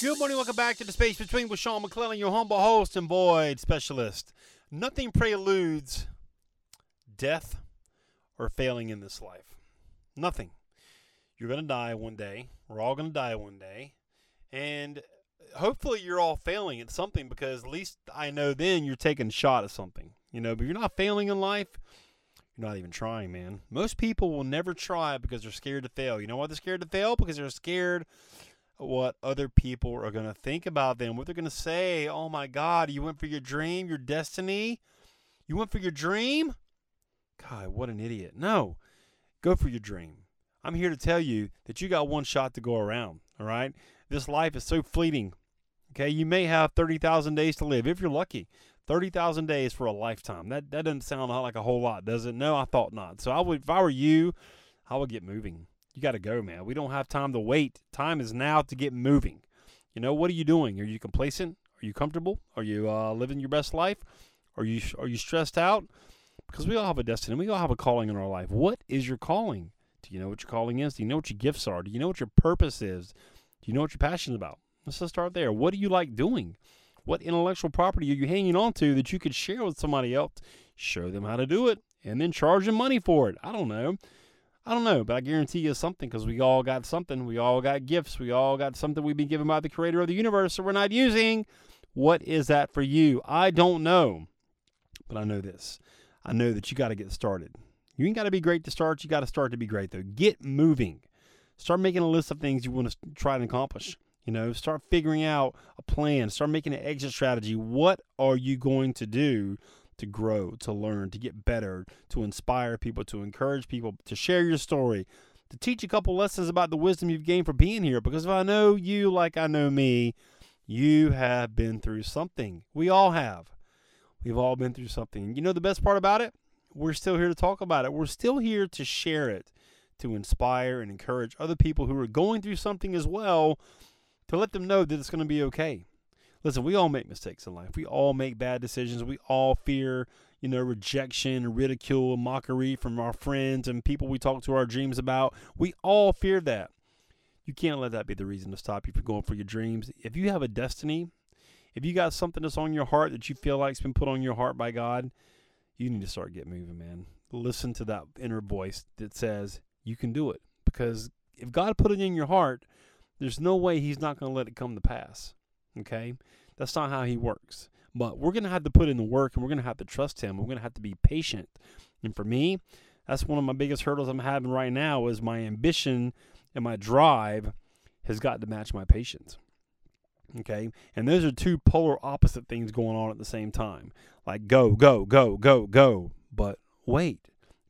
Good morning. Welcome back to the Space Between with Sean McClellan, your humble host and void specialist. Nothing preludes death or failing in this life. Nothing. You're going to die one day. We're all going to die one day. And hopefully you're all failing at something because at least I know then you're taking a shot at something. You know, but you're not failing in life. You're not even trying, man. Most people will never try because they're scared to fail. You know why they're scared to fail? Because they're scared what other people are going to think about them, what they're going to say. Oh my God, you went for your dream, your destiny. You went for your dream? God, what an idiot. No, go for your dream. I'm here to tell you that you got one shot to go around, all right? This life is so fleeting. Okay, you may have 30,000 days to live if you're lucky. 30,000 days for a lifetime. That that doesn't sound like a whole lot, does it? No, I thought not. So I would if I were you, I would get moving. You got to go, man. We don't have time to wait. Time is now to get moving. You know, what are you doing? Are you complacent? Are you comfortable? Are you uh, living your best life? Are you are you stressed out? Because we all have a destiny. We all have a calling in our life. What is your calling? Do you know what your calling is? Do you know what your gifts are? Do you know what your purpose is? Do you know what you're passionate about? Let's just start there. What do you like doing? What intellectual property are you hanging on to that you could share with somebody else? Show them how to do it and then charge them money for it. I don't know. I don't know, but I guarantee you something because we all got something. We all got gifts. We all got something we've been given by the creator of the universe that we're not using. What is that for you? I don't know, but I know this. I know that you got to get started. You ain't got to be great to start. You got to start to be great, though. Get moving. Start making a list of things you want to try and accomplish. You know, start figuring out a plan. Start making an exit strategy. What are you going to do to grow, to learn, to get better, to inspire people, to encourage people, to share your story, to teach a couple lessons about the wisdom you've gained for being here? Because if I know you like I know me, you have been through something. We all have. We've all been through something. You know the best part about it? we're still here to talk about it. We're still here to share it, to inspire and encourage other people who are going through something as well, to let them know that it's going to be okay. Listen, we all make mistakes in life. We all make bad decisions. We all fear, you know, rejection, ridicule, mockery from our friends and people we talk to our dreams about. We all fear that. You can't let that be the reason to stop you from going for your dreams. If you have a destiny, if you got something that's on your heart that you feel like's been put on your heart by God, you need to start getting moving, man. Listen to that inner voice that says you can do it. Because if God put it in your heart, there's no way He's not going to let it come to pass. Okay? That's not how He works. But we're going to have to put in the work and we're going to have to trust Him. We're going to have to be patient. And for me, that's one of my biggest hurdles I'm having right now is my ambition and my drive has got to match my patience. Okay. And those are two polar opposite things going on at the same time. Like go, go, go, go, go. But wait,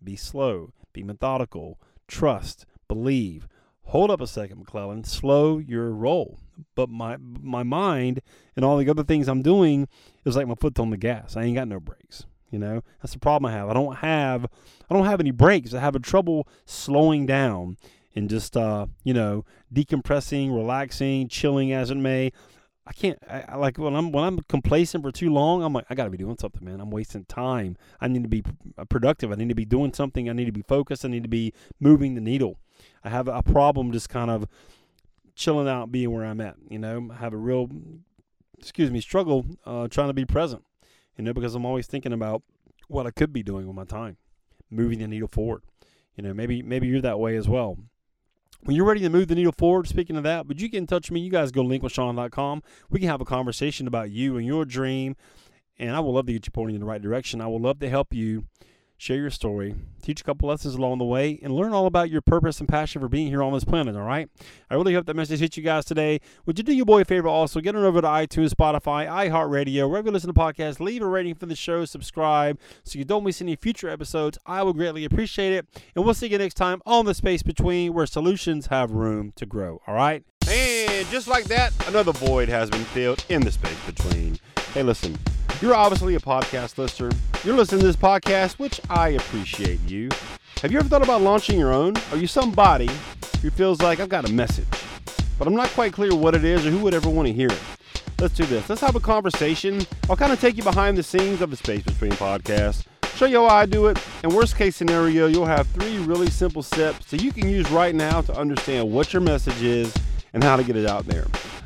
be slow, be methodical, trust, believe. Hold up a second, McClellan. Slow your roll. But my my mind and all the other things I'm doing is like my foot's on the gas. I ain't got no brakes. You know, that's the problem I have. I don't have I don't have any brakes. I have a trouble slowing down and just uh, you know, decompressing, relaxing, chilling as it may. I can't. I, I, like when I'm when I'm complacent for too long. I'm like, I got to be doing something, man. I'm wasting time. I need to be productive. I need to be doing something. I need to be focused. I need to be moving the needle. I have a problem just kind of chilling out, being where I'm at. You know, I have a real, excuse me, struggle uh, trying to be present. You know, because I'm always thinking about what I could be doing with my time, moving the needle forward. You know, maybe maybe you're that way as well when you're ready to move the needle forward, speaking of that, would you get in touch with me? You guys go to linkwithsean.com. We can have a conversation about you and your dream. And I would love to get you pointing in the right direction. I would love to help you share your story, teach a couple lessons along the way, and learn all about your purpose and passion for being here on this planet, all right? I really hope that message hit you guys today. Would you do your boy a favor also? Get on over to iTunes, Spotify, iHeartRadio, wherever you listen to podcasts, leave a rating for the show, subscribe so you don't miss any future episodes. I would greatly appreciate it. And we'll see you next time on The Space Between where solutions have room to grow, all right? And just like that, another void has been filled in the space between. Hey, listen. You're obviously a podcast listener. You're listening to this podcast, which I appreciate you. Have you ever thought about launching your own? Are you somebody who feels like I've got a message, but I'm not quite clear what it is or who would ever want to hear it? let's do this. Let's have a conversation. I'll kind of take you behind the scenes of the Space Between podcast, show you how I do it, and worst case scenario, you'll have three really simple steps that you can use right now to understand what your message is and how to get it out there.